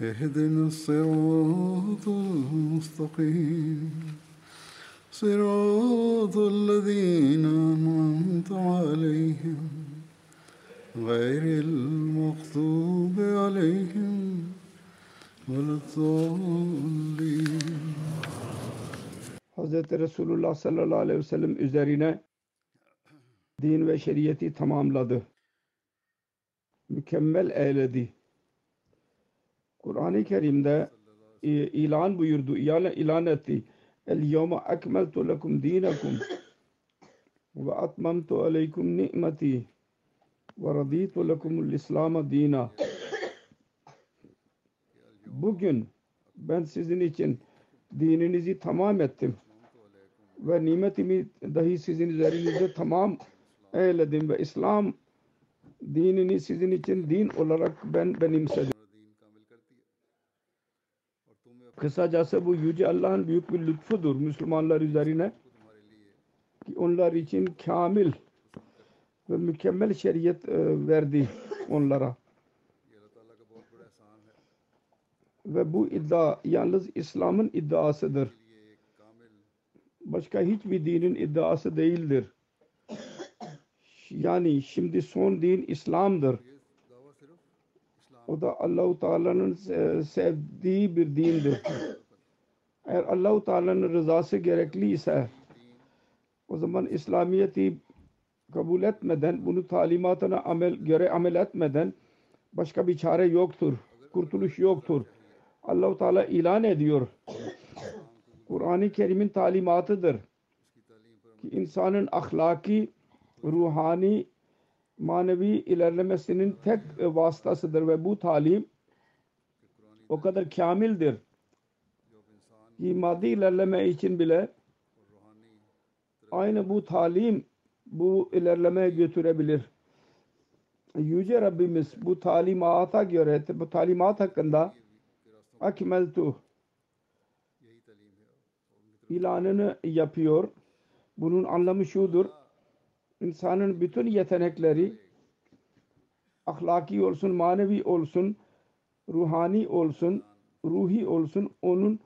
اهدنا الصراط المستقيم صراط الذين أنعمت عليهم غير المغضوب عليهم ولا الضالين Hz. Resulullah sallallahu aleyhi ve sellem üzerine din ve şeriyeti tamamladı. Mükemmel eyledi. Kur'an-ı Kerim'de ilan buyurdu, ilan, ilan etti. El yevme ekmeltu lekum dinakum ve atmamtu aleykum ni'meti ve raditu lekumul İslam'a dina. Bugün ben sizin için dininizi tamam ettim ve nimetimi dahi sizin üzerinizde tamam eyledim ve İslam dinini sizin için din olarak ben benimsedim. Kısacası bu Yüce Allah'ın büyük bir lütfudur Müslümanlar üzerine ki onlar için kamil ve mükemmel şeriyet e, verdi onlara. Ve bu iddia yalnız İslam'ın iddiasıdır. Başka hiçbir dinin iddiası değildir. Yani şimdi son din İslam'dır. O da Allahu Teala'nın sevdiği bir dindir. Eğer Allahu Teala'nın rızası gerekli ise o zaman İslamiyet'i kabul etmeden, bunu talimatına amel, göre amel etmeden başka bir çare yoktur. Kurtuluş yoktur. Allahu Teala ilan ediyor. Kur'an-ı Kerim'in talimatıdır. Ki insanın ahlaki, ruhani, manevi ilerlemesinin tek vasıtasıdır ve bu talim o kadar kamildir ki maddi ilerleme için bile aynı bu talim bu ilerlemeye götürebilir. Yüce Rabbimiz bu talimata göre bu talimat hakkında akmeltu ilanını yapıyor. Bunun anlamı şudur. İnsanın bütün yetenekleri ahlaki olsun, manevi olsun, ruhani olsun, ruhi olsun onun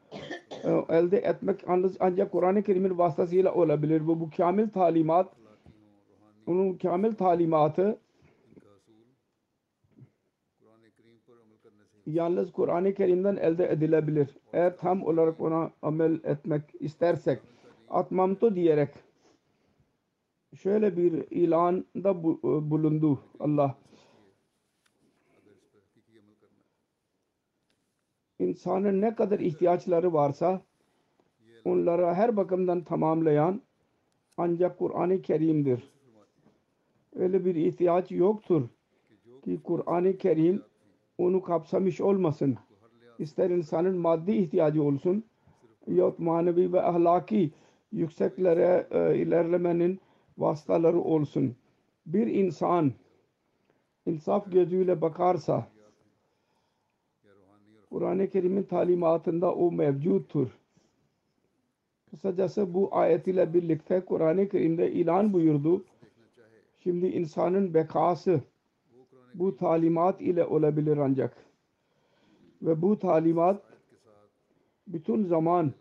e, elde etmek ancak Kur'an-ı Kerim'in vasıtasıyla olabilir. Bu, bu kamil talimat onun kamil talimatı yalnız Kur'an-ı Kerim'den elde edilebilir. Eğer tam olarak ona amel etmek istersek atmamto diyerek şöyle bir ilanda bulundu Allah. İnsanın ne kadar ihtiyaçları varsa onlara her bakımdan tamamlayan ancak Kur'an-ı Kerim'dir. Öyle bir ihtiyaç yoktur ki Kur'an-ı Kerim onu kapsamış olmasın. İster insanın maddi ihtiyacı olsun yahut manevi ve ahlaki yükseklere e, ilerlemenin vasıtaları olsun. Bir insan insaf gözüyle bakarsa Kur'an-ı Kerim'in talimatında o mevcuttur. Kısacası bu ayet ile birlikte Kur'an-ı Kerim'de ilan buyurdu. Şimdi insanın bekası bu talimat ile olabilir ancak. Ve bu talimat bütün zaman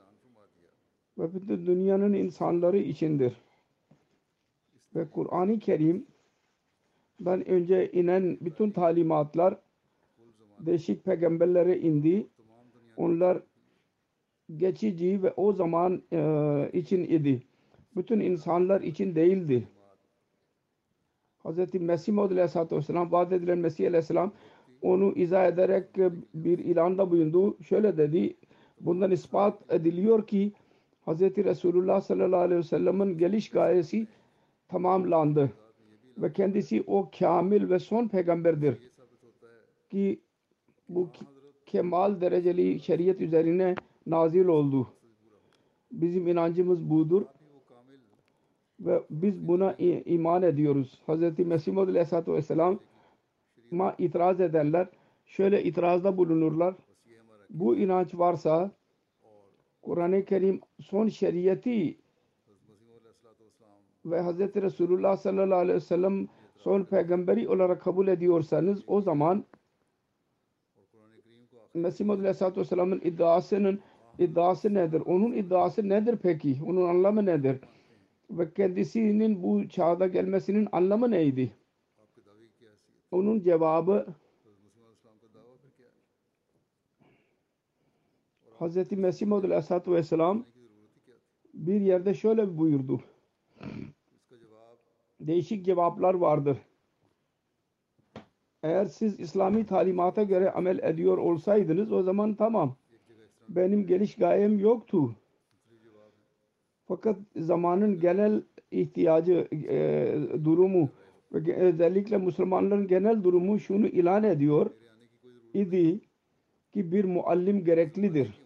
ve bütün dünyanın insanları içindir. Ve Kur'an-ı Kerim'den önce inen bütün talimatlar değişik peygamberlere indi. Onlar geçici ve o zaman e, için idi. Bütün insanlar için değildi. Hz. Mesih Maud Aleyhisselatü Vesselam vaat edilen Mesih Aleyhisselam onu izah ederek bir ilanda bulundu. Şöyle dedi. Bundan ispat ediliyor ki Hz. Resulullah sallallahu aleyhi ve sellem'in geliş gayesi tamamlandı. Ve kendisi o kamil ve son peygamberdir. Ki bu kemal dereceli şeriat üzerine nazil oldu. Bizim inancımız budur. Ve biz buna iman ediyoruz. Hz. Mesih Maud Aleyhisselatü Vesselam'a itiraz ederler. Şöyle itirazda bulunurlar. Bu inanç varsa Kur'an-ı Kerim son şeriatı ve Hz. Resulullah sallallahu aleyhi ve sellem son peygamberi olarak kabul ediyorsanız o zaman Mesih Maud Aleyhisselatü Vesselam'ın iddiasının iddiası nedir? Onun iddiası nedir peki? Onun anlamı nedir? Ve kendisinin bu çağda gelmesinin anlamı neydi? Onun cevabı Hz. Mesih Maud Aleyhisselatü Vesselam bir yerde şöyle buyurdu. Değişik cevaplar vardır. Eğer siz İslami talimata göre amel ediyor olsaydınız o zaman tamam. Benim geliş gayem yoktu. Fakat zamanın genel ihtiyacı, e, durumu ve özellikle Müslümanların genel durumu şunu ilan ediyor idi ki bir muallim gereklidir.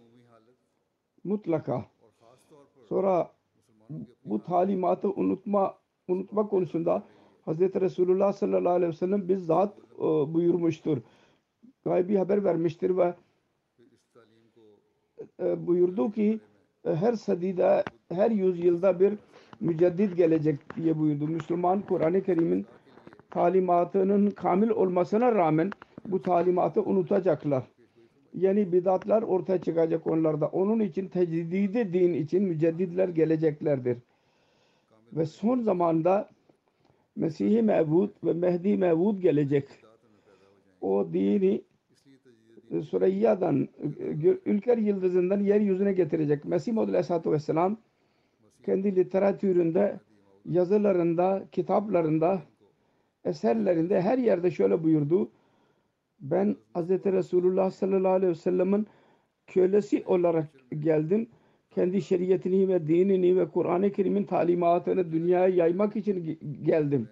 Mutlaka. Sonra bu talimatı unutma unutma konusunda Hz. Resulullah sallallahu aleyhi ve sellem bizzat e, buyurmuştur. Gaybi haber vermiştir ve e, buyurdu ki e, her sadide, her yüzyılda bir müceddit gelecek diye buyurdu. Müslüman Kur'an-ı Kerim'in talimatının kamil olmasına rağmen bu talimatı unutacaklar. Yeni bidatlar ortaya çıkacak onlarda. Onun için tecdidi din için mücedditler geleceklerdir. Ve son zamanda Mesih-i Mevud ve Mehdi Mevud gelecek. O dini e, Süreyya'dan, e, Ülker Yıldızı'ndan yeryüzüne getirecek. Mesih Maud Aleyhisselatü Vesselam kendi literatüründe, yazılarında, kitaplarında, eserlerinde her yerde şöyle buyurdu. Ben Hz. Resulullah sallallahu aleyhi ve sellem'in kölesi olarak geldim kendi şeriatini ve dinini ve Kur'an-ı Kerim'in talimatını dünyaya yaymak için geldim.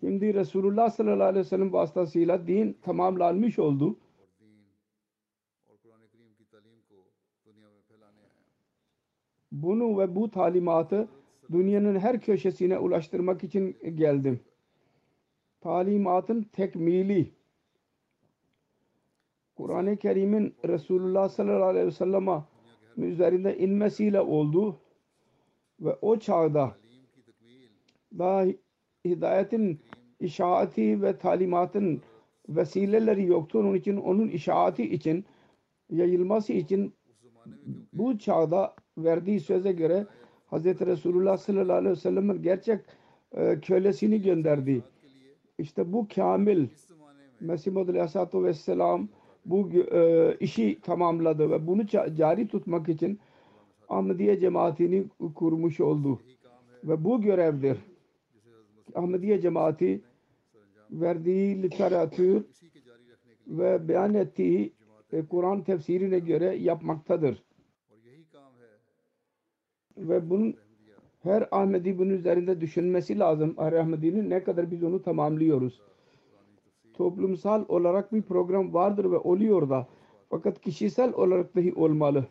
Şimdi Resulullah sallallahu aleyhi ve sellem vasıtasıyla din tamamlanmış oldu. Bunu ve bu talimatı dünyanın her köşesine ulaştırmak için geldim. Talimatın tekmili. Kur'an-ı Kerim'in Resulullah sallallahu aleyhi ve sellem'e üzerinde inmesiyle oldu ve o çağda daha hidayetin işaati ve talimatın vesileleri yoktu. Onun için onun işaati için yayılması için bu çağda verdiği söze göre Hz. Resulullah sallallahu aleyhi ve sellem'in gerçek e, kölesini gönderdi. İşte bu kamil Mesih Maud Aleyhisselatü Vesselam bu e, işi tamamladı ve bunu cari tutmak için Ahmediye cemaatini kurmuş oldu. Ve bu görevdir. Ahmediye cemaati verdiği literatür ve beyan ettiği e, Kur'an tefsirine göre yapmaktadır. Ve bunun her Ahmedi bunun üzerinde düşünmesi lazım. Her Ahmedi'nin ne kadar biz onu tamamlıyoruz. Toplumsal olarak bir program vardır ve oluyor da. Fakat kişisel olarak dahi olmalı.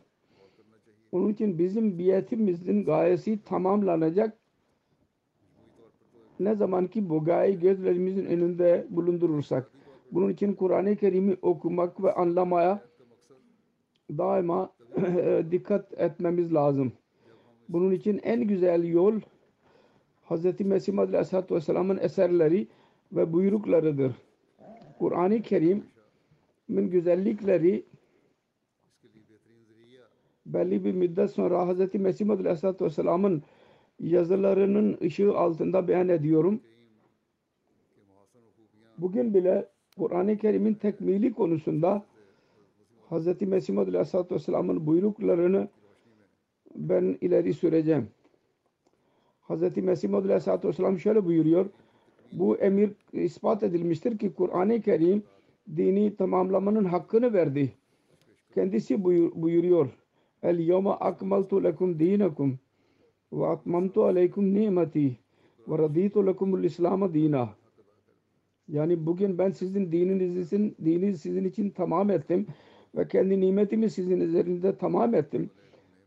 Onun için bizim biyetimizin gayesi tamamlanacak. Ne zaman ki bu gayeyi gözlerimizin önünde bulundurursak. Bunun için Kur'an-ı Kerim'i okumak ve anlamaya daima dikkat etmemiz lazım. Bunun için en güzel yol Hz. Mesih Aleyhisselatü Vesselam'ın eserleri ve buyruklarıdır. Kur'an-ı Kerim'in güzellikleri belli bir müddet sonra Hz. Mesih Madül Aleyhisselatü Vesselam'ın yazılarının ışığı altında beyan ediyorum. Bugün bile Kur'an-ı Kerim'in tekmili konusunda Hz. Mesih Madül Aleyhisselatü Vesselam'ın buyruklarını ben ileri süreceğim. Hz. Mesih Madül Aleyhisselatü Vesselam şöyle buyuruyor. Bu emir ispat edilmiştir ki Kur'an-ı Kerim dini tamamlamanın hakkını verdi. Kendisi buyur, buyuruyor. El yevme akmaltu lekum dinakum ve atmamtu aleykum nimeti ve raditu lekumul İslam'a dina. Yani bugün ben sizin dininiz için, dini sizin için tamam ettim ve kendi nimetimi sizin üzerinde tamam ettim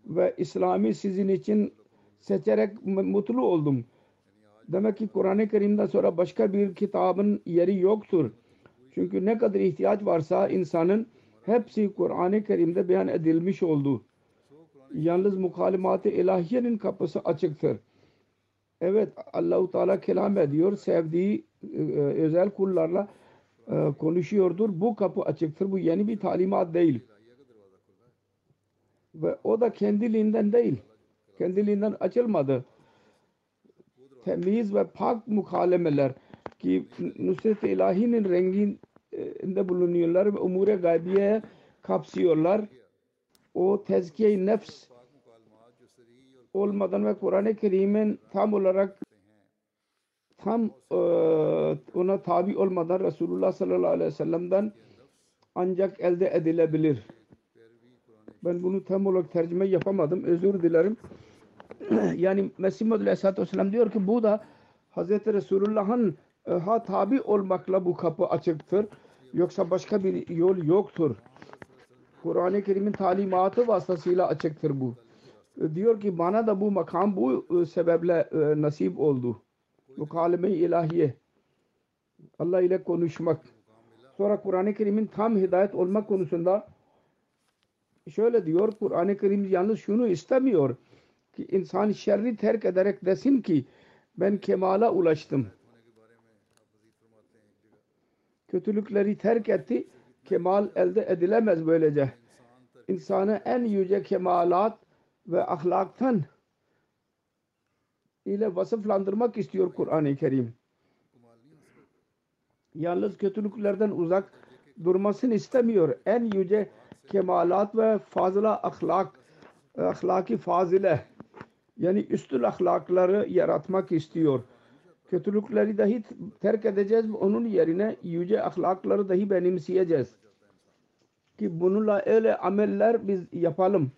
ve İslam'ı sizin için seçerek mutlu oldum. Demek ki Kur'an-ı Kerim'den sonra başka bir kitabın yeri yoktur. Çünkü ne kadar ihtiyaç varsa insanın hepsi Kur'an-ı Kerim'de beyan edilmiş oldu. Yalnız mukalimat-ı ilahiyenin kapısı açıktır. Evet Allahu Teala kelam ediyor. Sevdiği e, özel kullarla e, konuşuyordur. Bu kapı açıktır. Bu yeni bir talimat değil. Ve o da kendiliğinden değil. Kendiliğinden açılmadı. Temiz ve pak mukalemeler ki Nusret-i İlahi'nin renginde bulunuyorlar ve umure gaybiye kapsıyorlar. O tezkiye-i nefs olmadan ve Kur'an-ı Kerim'in tam olarak tam e, ona tabi olmadan Resulullah sallallahu aleyhi ve sellem'den ancak elde edilebilir. Ben bunu tam olarak tercüme yapamadım. Özür dilerim. yani Mesih Muhammed Aleyhisselatü Vesselam diyor ki bu da Hz. Resulullah'ın e, ha tabi olmakla bu kapı açıktır. Yoksa başka bir yol yoktur. Kur'an-ı Kerim'in talimatı vasıtasıyla açıktır bu. E, diyor ki bana da bu makam bu e, sebeple nasip oldu. Mukaleme-i ilahiye. Allah ile konuşmak. Sonra Kur'an-ı Kerim'in tam hidayet olmak konusunda şöyle diyor Kur'an-ı Kerim yalnız şunu istemiyor ki insan şerri terk ederek desin ki ben kemala ulaştım. Kötülükleri terk etti. Kemal elde edilemez böylece. İnsanı en yüce kemalat ve ahlaktan ile vasıflandırmak istiyor Kur'an-ı Kerim. Yalnız kötülüklerden uzak durmasını istemiyor. En yüce kemalat ve fazla ahlak, ahlaki fazile yani üstün ahlakları yaratmak istiyor. Kötülükleri dahi terk edeceğiz onun yerine yüce ahlakları dahi benimseyeceğiz. Ki bununla öyle ameller biz yapalım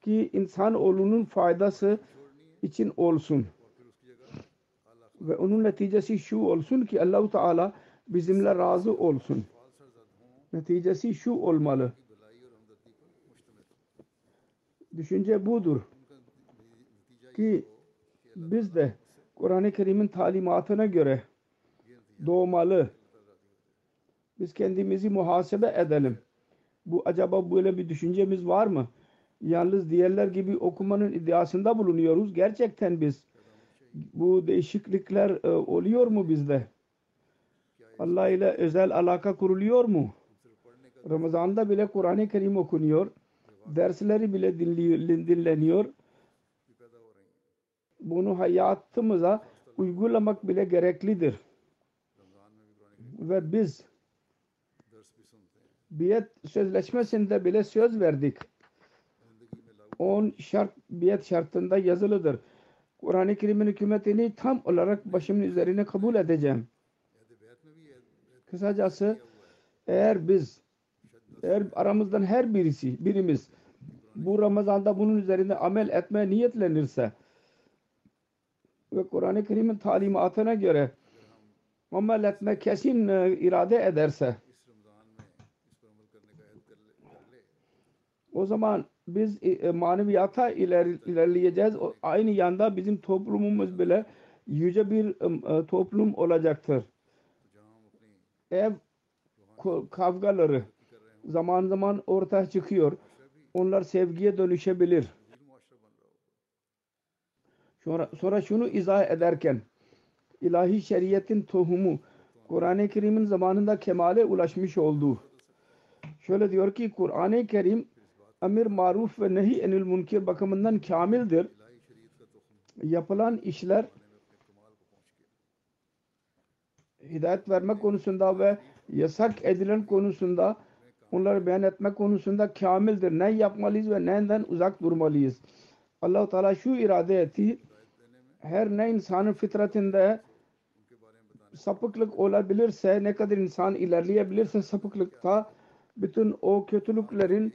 ki insanoğlunun faydası için olsun. Ve onun neticesi şu olsun ki Allahu Teala bizimle razı olsun. Neticesi şu olmalı. Düşünce budur. Ki biz de Kur'an-ı Kerim'in talimatına göre doğmalı. Biz kendimizi muhasebe edelim. Bu acaba böyle bir düşüncemiz var mı? Yalnız diğerler gibi okumanın iddiasında bulunuyoruz. Gerçekten biz bu değişiklikler e, oluyor mu bizde? Allah ile özel alaka kuruluyor mu? Ramazan'da bile Kur'an-ı Kerim okunuyor. Dersleri bile dinleniyor. Bunu hayatımıza uygulamak bile gereklidir. Ve biz biyet sözleşmesinde bile söz verdik. 10 şart biyet şartında yazılıdır. Kur'an-ı Kerim'in hükümetini tam olarak başımın üzerine kabul edeceğim. Kısacası eğer biz eğer aramızdan her birisi birimiz bu Ramazan'da bunun üzerinde amel etmeye niyetlenirse ve Kur'an-ı Kerim'in talimatına göre amel etme kesin e, irade ederse o zaman biz e, maneviyata iler, ilerleyeceğiz. Aynı yanda bizim toplumumuz bile yüce bir e, toplum olacaktır. Ev kavgaları zaman zaman ortaya çıkıyor. Onlar sevgiye dönüşebilir. Sonra, sonra şunu izah ederken ilahi şeriyetin tohumu Kur'an-ı Kerim'in zamanında kemale ulaşmış oldu. Şöyle diyor ki Kur'an-ı Kerim emir maruf ve nehi enil munkir bakımından kamildir. Yapılan işler hidayet verme konusunda ve yasak edilen konusunda onları beyan etme konusunda kamildir. Ne yapmalıyız ve neden uzak durmalıyız. Allah Teala şu irade etti. Her ne insanın fitratinde sapıklık olabilirse, ne kadar insan ilerleyebilirse sapıklıkta bütün o kötülüklerin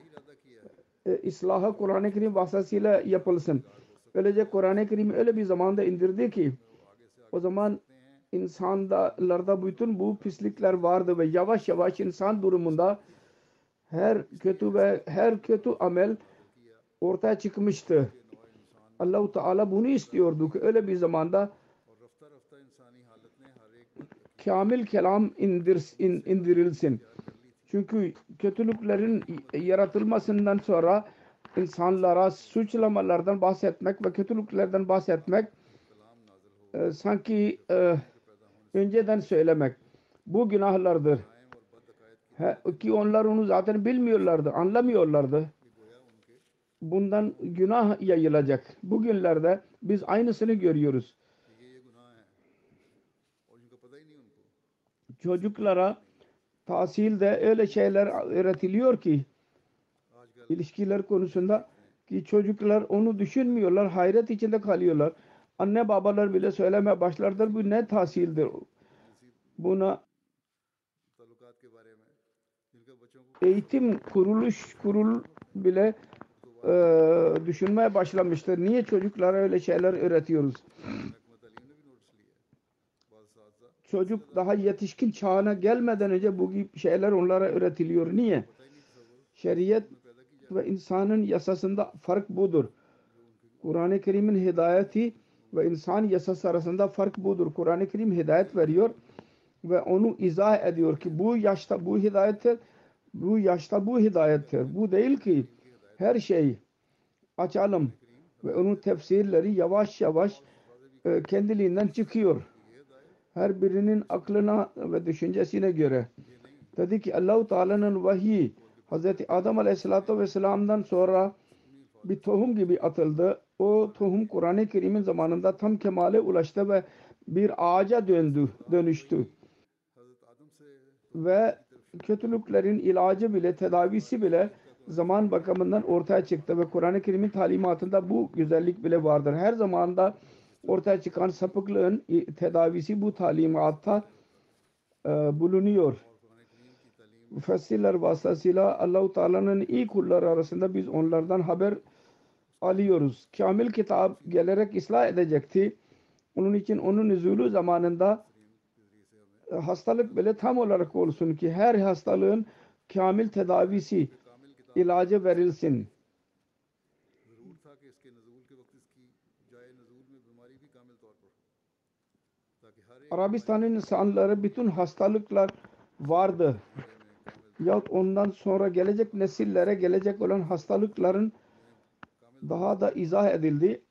e, islahı Kur'an-ı Kerim vasıtasıyla yapılsın. Böylece Kur'an-ı Kerim öyle bir zamanda indirdi ki o zaman insanlarda bütün bu pislikler vardı ve yavaş yavaş insan durumunda her kötü ve her kötü amel ortaya çıkmıştı. Allahu Teala bunu istiyordu ki öyle bir zamanda kamil kelam indirs, indirilsin. Çünkü kötülüklerin yaratılmasından sonra insanlara suçlamalardan bahsetmek ve kötülüklerden bahsetmek e, sanki e, önceden söylemek bu günahlardır. He, ki onlar onu zaten bilmiyorlardı, anlamıyorlardı bundan günah yayılacak. Bugünlerde biz aynısını görüyoruz. Çocuklara tahsilde öyle şeyler öğretiliyor ki ilişkiler konusunda ki çocuklar onu düşünmüyorlar. Hayret içinde kalıyorlar. Anne babalar bile söyleme başlardır. Bu ne tahsildir? Buna eğitim kuruluş kurul bile e, düşünmeye başlamıştır. Niye çocuklara öyle şeyler öğretiyoruz? Çocuk daha yetişkin çağına gelmeden önce bu gibi şeyler onlara öğretiliyor. Niye? Şeriat ve insanın yasasında fark budur. Kur'an-ı Kerim'in hidayeti ve insan yasası arasında fark budur. Kur'an-ı Kerim hidayet veriyor ve onu izah ediyor ki bu yaşta bu hidayettir, bu yaşta bu hidayettir. Bu değil ki her şeyi açalım ve onun tefsirleri yavaş yavaş e, kendiliğinden çıkıyor. Her birinin aklına ve düşüncesine göre. Dedi ki Allahu Teala'nın vahiy Hz. Adem Aleyhisselatü Vesselam'dan sonra bir tohum gibi atıldı. O tohum Kur'an-ı Kerim'in zamanında tam kemale ulaştı ve bir ağaca döndü, dönüştü. Ve kötülüklerin ilacı bile, tedavisi bile zaman bakımından ortaya çıktı ve Kur'an-ı Kerim'in talimatında bu güzellik bile vardır. Her zamanda ortaya çıkan sapıklığın tedavisi bu talimatta e, bulunuyor. Müfessirler vasıtasıyla Allahu Teala'nın iyi kulları arasında biz onlardan haber alıyoruz. Kamil kitap gelerek ıslah edecekti. Onun için onun nüzulü zamanında e, hastalık bile tam olarak olsun ki her hastalığın kamil tedavisi ilaca verilsin. Arabistan insanları bütün hastalıklar vardı. Yahut ondan sonra gelecek nesillere gelecek olan hastalıkların daha da izah edildi.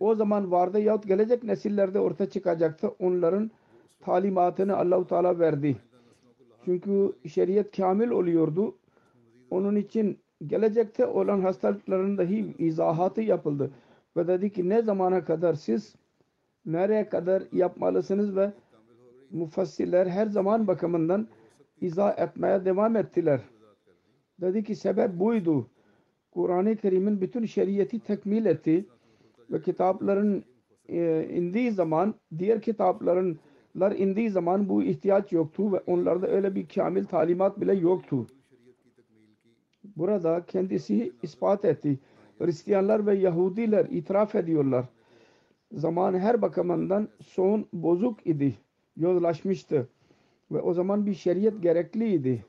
O zaman vardı yahut gelecek nesillerde ortaya çıkacaktı. Onların talimatını Allahu Teala verdi. Çünkü şeriat kamil oluyordu. Onun için gelecekte olan hastalıkların dahi izahatı yapıldı. Ve dedi ki ne zamana kadar siz nereye kadar yapmalısınız ve mufassirler her zaman bakımından izah etmeye devam ettiler. Dedi ki sebep buydu. Kur'an-ı Kerim'in bütün şeriyeti tekmil etti ve kitapların e, indiği zaman diğer kitaplarınlar indiği zaman bu ihtiyaç yoktu ve onlarda öyle bir kamil talimat bile yoktu. Burada kendisi ispat etti. Hristiyanlar ve Yahudiler itiraf ediyorlar. Zaman her bakımından son bozuk idi. Yozlaşmıştı. Ve o zaman bir şeriat gerekliydi.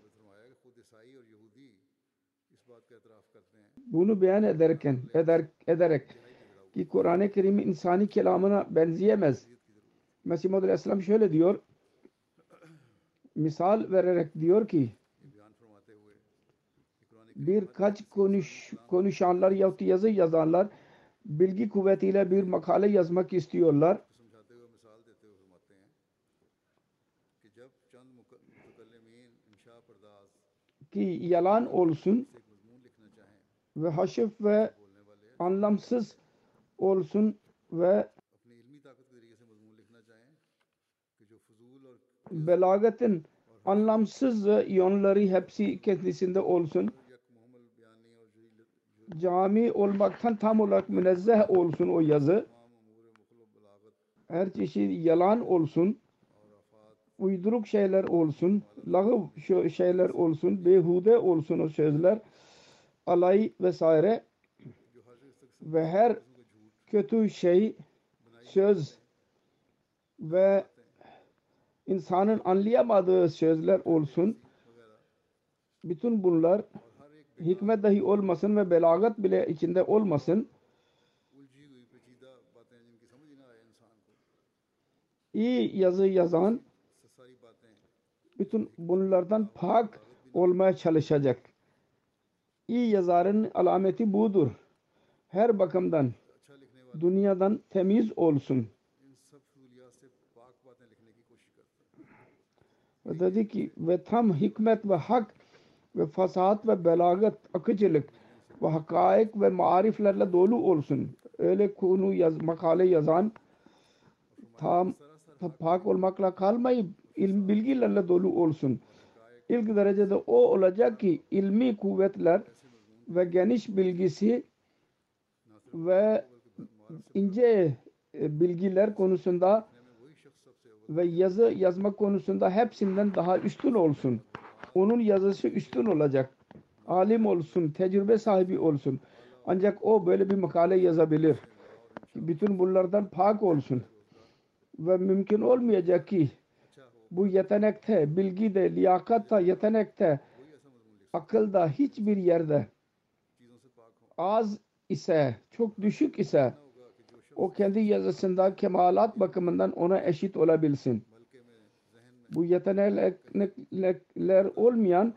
Bunu beyan ederken, eder, ederek ki Kur'an-ı Kerim insani kelamına benzeyemez. Mesih Muhammed Aleyhisselam şöyle diyor, misal vererek diyor ki, birkaç konuş, konuşanlar yahut yazı yazanlar bilgi kuvvetiyle bir makale yazmak istiyorlar. Ki yalan olsun ve haşif ve anlamsız olsun ve belagatın anlamsız yönleri hepsi kendisinde olsun cami olmaktan tam olarak münezzeh olsun o yazı. Her çeşit yalan olsun. Uyduruk şeyler olsun. Lağıv şeyler olsun. Behude olsun o sözler. Alay vesaire. Ve her kötü şey söz ve insanın anlayamadığı sözler olsun. Bütün bunlar hikmet dahi olmasın ve belagat bile içinde olmasın. İyi yazı yazan bütün bunlardan pak olmaya çalışacak. İyi yazarın alameti budur. Her bakımdan dünyadan temiz olsun. Ve dedi ki ve tam hikmet ve hak ve fasahat ve belagat, akıcılık ve hakaik ve mariflerle dolu olsun. Öyle konu yaz, makale yazan tam pak olmakla kalmayıp ilm bilgilerle dolu olsun. İlk derecede o olacak ki ilmi kuvvetler ve geniş bilgisi ve ince e, bilgiler konusunda ve yazı yazma konusunda hepsinden daha üstün olsun. Onun yazısı üstün olacak. Alim olsun, tecrübe sahibi olsun. Ancak o böyle bir makale yazabilir. Bütün bunlardan pak olsun. Ve mümkün olmayacak ki bu yetenekte, bilgide, liyakatta, yetenekte, akılda hiçbir yerde az ise, çok düşük ise o kendi yazısında kemalat bakımından ona eşit olabilsin. Bu yetenekler olmayan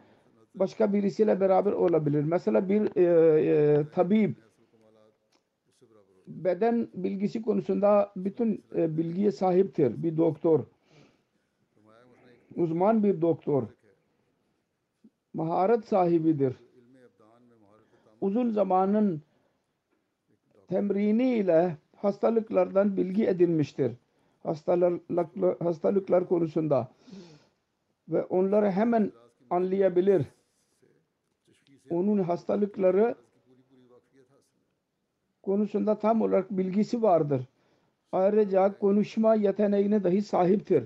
başka birisiyle beraber olabilir. Mesela bir e, e, tabip beden bilgisi konusunda bütün e, bilgiye sahiptir bir doktor. Uzman bir doktor. Maharet sahibidir. Uzun zamanın temrini ile hastalıklardan bilgi edilmiştir hastalıklar, hastalıklar konusunda ve onları hemen anlayabilir. Onun hastalıkları konusunda tam olarak bilgisi vardır. Ayrıca konuşma yeteneğine dahi sahiptir.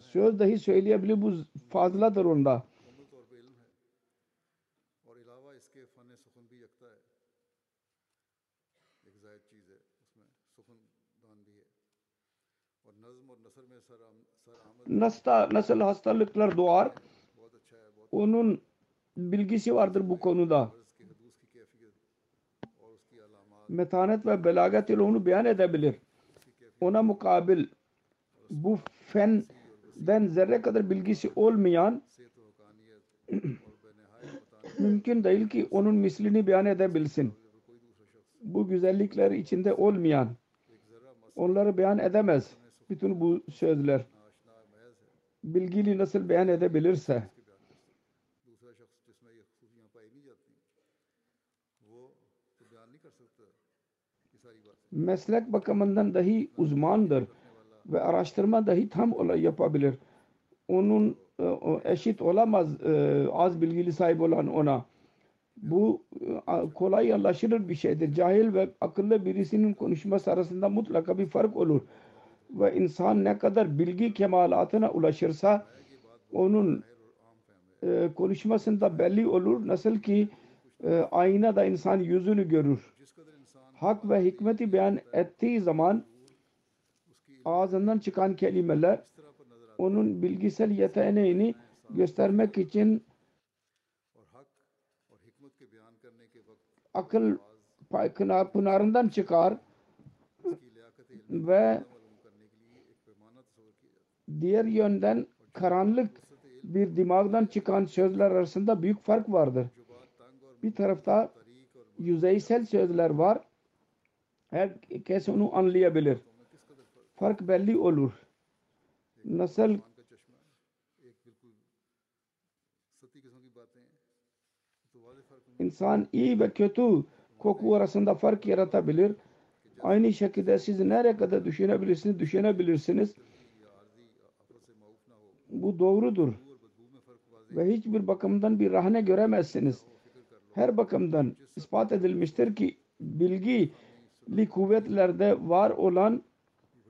Söz dahi söyleyebilir bu fazladır onda. Nasıl, nasıl hastalıklar doğar onun bilgisi vardır bu konuda. Metanet ve belagat ile onu beyan edebilir. Ona mukabil bu fenden zerre kadar bilgisi olmayan mümkün değil ki onun mislini beyan edebilsin. Bu güzellikler içinde olmayan onları beyan edemez bütün bu sözler bilgili nasıl beyan edebilirse meslek bakımından dahi uzmandır ve araştırma dahi tam olay yapabilir. Onun e, eşit olamaz e, az bilgili sahip olan ona. Bu e, kolay anlaşılır bir şeydir. Cahil ve akıllı birisinin konuşması arasında mutlaka bir fark olur ve insan ne kadar bilgi kemalatına ulaşırsa onun e, konuşmasında belli olur. Nasıl ki e, aynada insan yüzünü görür. Hak ve hikmeti beyan ettiği zaman ağzından çıkan kelimeler onun bilgisel yeteneğini göstermek için akıl pınarından çıkar ve diğer yönden karanlık bir dimağdan çıkan sözler arasında büyük fark vardır. Bir tarafta yüzeysel sözler var. Herkes onu anlayabilir. Fark belli olur. Nasıl insan iyi ve kötü koku arasında fark yaratabilir. Aynı şekilde siz nereye kadar düşünebilirsiniz, düşünebilirsiniz. Bu doğrudur. Ve hiçbir bakımdan bir rahne göremezsiniz. Her bakımdan ispat edilmiştir ki bilgili kuvvetlerde var olan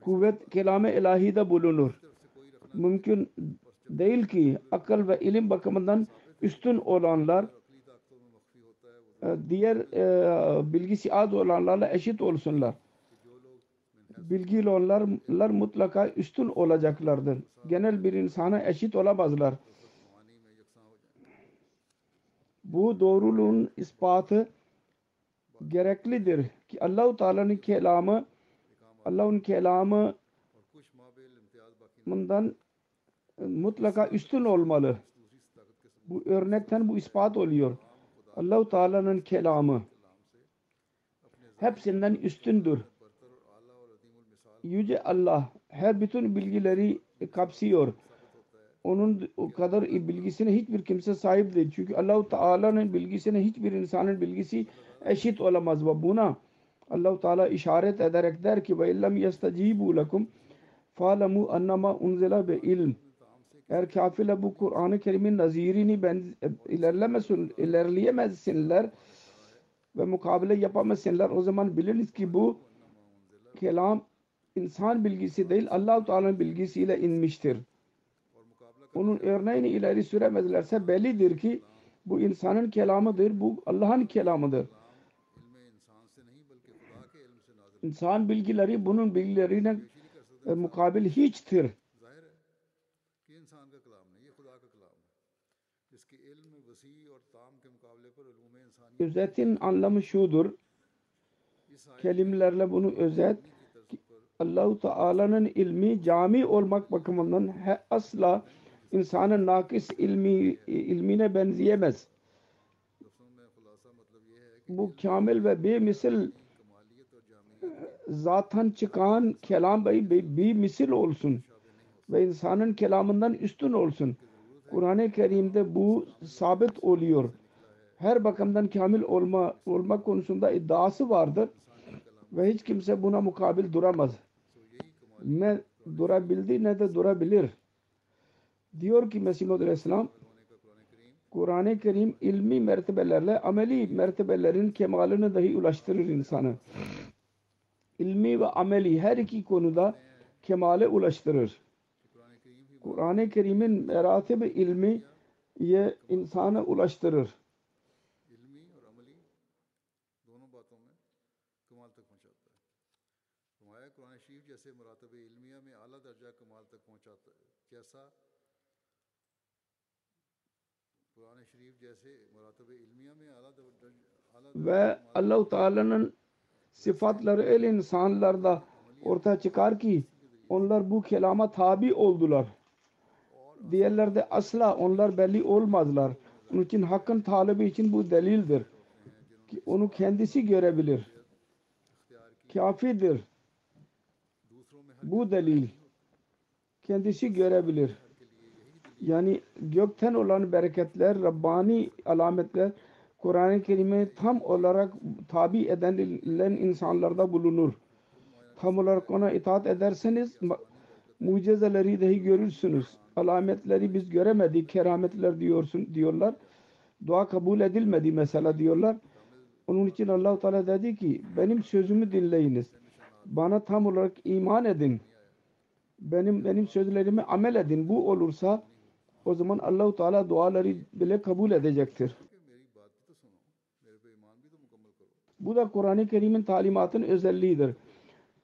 kuvvet kelame ilahide bulunur. Mümkün değil ki akıl ve ilim bakımından üstün olanlar e, diğer e, bilgisi az olanlarla eşit olsunlar bilgili olanlar mutlaka üstün olacaklardır. Genel bir insana eşit olamazlar. Bu doğruluğun ispatı gereklidir ki Allahu Teala'nın kelamı Allah'ın kelamı bundan e, mutlaka üstün olmalı. Bu örnekten bu ispat oluyor. Allahu Teala'nın kelamı hepsinden üstündür. Yüce Allah her bütün bilgileri kapsıyor. Onun o kadar bilgisine hiçbir kimse sahip değil. Çünkü Allahu Teala'nın bilgisine hiçbir insanın bilgisi eşit olamaz ve buna Allahu Teala işaret ederek der ki ve illem yestecibu lekum fa'lemu annama unzila be ilm. Eğer kafirler bu Kur'an-ı Kerim'in nazirini ben ilerlemesin, ilerleyemezsinler ve mukabele yapamazsınlar. O zaman biliniz ki bu kelam insan bilgisi değil Allahu Teala'nın bilgisiyle inmiştir. Onun örneğini ileri süremedilerse bellidir ki bu insanın kelamıdır, bu Allah'ın kelamıdır. İnsan bilgileri bunun bilgilerine e, mukabil hiçtir. Özetin anlamı şudur. Kelimelerle bunu özet. Allahu Teala'nın ilmi cami olmak bakımından he, asla insanın nakis ilmi ilmine benzeyemez. Bu kamil ve bemisil zaten çıkan kelam bir misil olsun ve insanın kelamından üstün olsun. Kur'an-ı Kerim'de bu sabit oluyor. Her bakımdan kamil olma olma konusunda iddiası vardır ve hiç kimse buna mukabil duramaz. Ne durabildi ne de durabilir. Diyor ki Mesih Muhammed Aleyhisselam Kur'an-ı Kerim ilmi mertebelerle ameli mertebelerin kemalini dahi ulaştırır insanı. İlmi ve ameli her iki konuda kemale ulaştırır. Kur'an-ı Kerim'in meratib ilmi ye insana ulaştırır. Ve Allah-u Teala'nın sıfatları el insanlarda ortaya çıkar ki onlar bu kelama tabi oldular. Diğerlerde asla onlar belli olmazlar. Onun için hakkın talebi için bu delildir. Ki onu kendisi görebilir. Kafidir. Bu delil kendisi görebilir. Yani gökten olan bereketler, Rabbani alametler Kur'an-ı Kerim'e tam olarak tabi edilen insanlarda bulunur. Tam olarak ona itaat ederseniz mucizeleri dahi görürsünüz. Alametleri biz göremedik, kerametler diyorsun diyorlar. Dua kabul edilmedi mesela diyorlar. Onun için Allah Teala dedi ki benim sözümü dinleyiniz. Bana tam olarak iman edin. Benim benim sözlerimi amel edin. Bu olursa o zaman Allahu Teala duaları bile kabul edecektir. Bu da Kur'an-ı Kerim'in talimatının özelliğidir.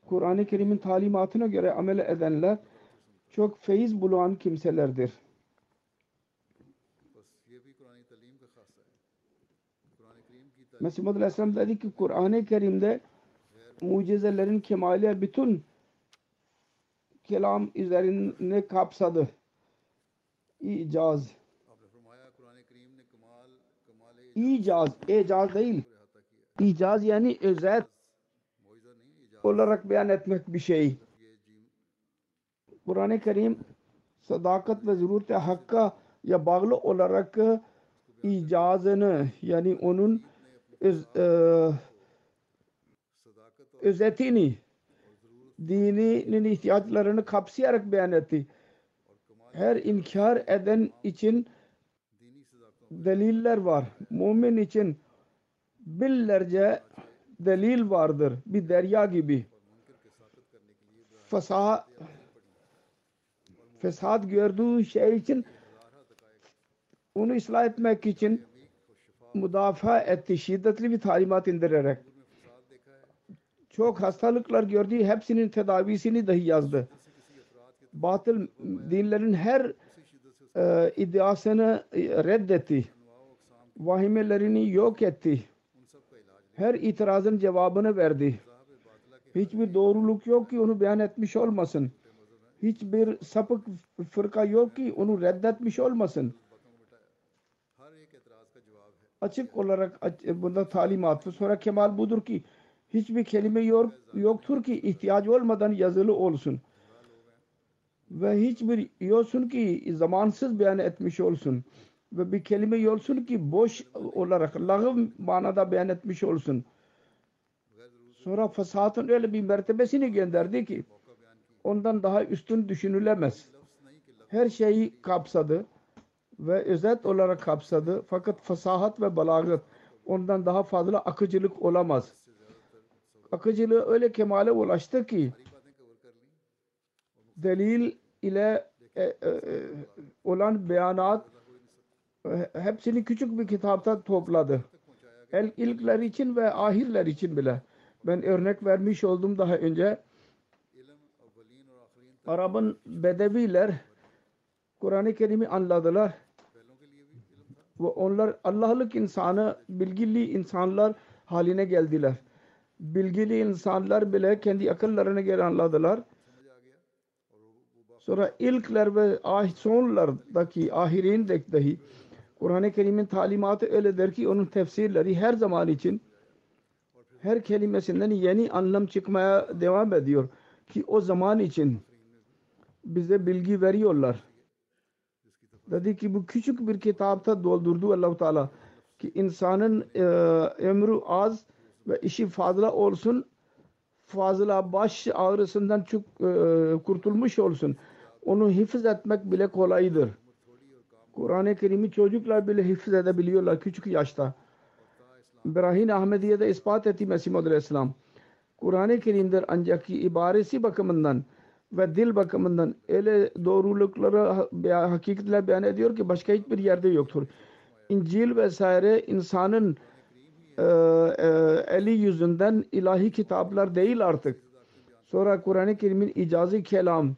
Kur'an-ı Kerim'in talimatına göre amel edenler çok feyiz bulan kimselerdir. Mesih Muhammed Aleyhisselam dedi ki Kur'an-ı Kerim'de mucizelerin kemali bütün kelam üzerine kapsadı. İcaz. İcaz, ecaz değil. İcaz yani özet olarak beyan etmek bir şey. Kur'an-ı Kerim sadakat ve zürürte hakka ya bağlı olarak icazını yani onun iz, e, özetini, dininin ihtiyaçlarını kapsayarak beyan etti. Her inkar eden için deliller var. Mumin için billerce delil vardır. Bir derya gibi. Fasa, fesat gördüğü şey için onu ıslah etmek için müdafaa etti. Şiddetli bir talimat indirerek çok hastalıklar gördü. Hepsinin tedavisini dahi yazdı. Batıl dinlerin her e, iddiasını e, reddetti. Vahimelerini yok etti. Her itirazın cevabını verdi. Hiçbir doğruluk yok ki onu beyan etmiş olmasın. Hiçbir sapık fırka yok ki onu reddetmiş olmasın. Açık olarak bunda talimat. Sonra kemal budur ki hiçbir kelime yok, yoktur ki ihtiyaç olmadan yazılı olsun. Ve hiçbir yolsun ki zamansız beyan etmiş olsun. Ve bir kelime yolsun ki boş olarak lağım manada beyan etmiş olsun. Sonra fasatın öyle bir mertebesini gönderdi ki ondan daha üstün düşünülemez. Her şeyi kapsadı ve özet olarak kapsadı. Fakat fasahat ve balagat ondan daha fazla akıcılık olamaz akıcılığı öyle kemale ulaştı ki delil ile e, e, e olan beyanat e, hepsini küçük bir kitapta topladı. El, ilkler için ve ahirler için bile. Ben örnek vermiş oldum daha önce. Arap'ın bedeviler Kur'an-ı Kerim'i anladılar. Ve onlar Allah'lık insanı, bilgili insanlar haline geldiler bilgili insanlar bile kendi akıllarına göre anladılar. Sonra ilkler ve ah sonlardaki ahirin dahi Kur'an-ı Kerim'in talimatı öyledir ki onun tefsirleri her zaman için her kelimesinden yeni anlam çıkmaya devam ediyor ki o zaman için bize bilgi veriyorlar. Dedi ki bu küçük bir kitapta doldurdu Allahu Teala ki insanın e, ömrü az ve işi fazla olsun fazla baş ağrısından çok e, kurtulmuş olsun. Onu hifz etmek bile kolaydır. Kur'an-ı Kerim'i çocuklar bile hifz edebiliyorlar küçük yaşta. İbrahim Ahmediye'de ispat etti Mesih Aleyhisselam. Kur'an-ı Kerim'dir ancak ki ibaresi bakımından ve dil bakımından öyle doğrulukları hakikatler beyan ediyor ki başka hiçbir yerde yoktur. İncil vesaire insanın e, e, eli yüzünden ilahi kitaplar değil artık. Sonra Kur'an-ı Kerim'in icazı kelam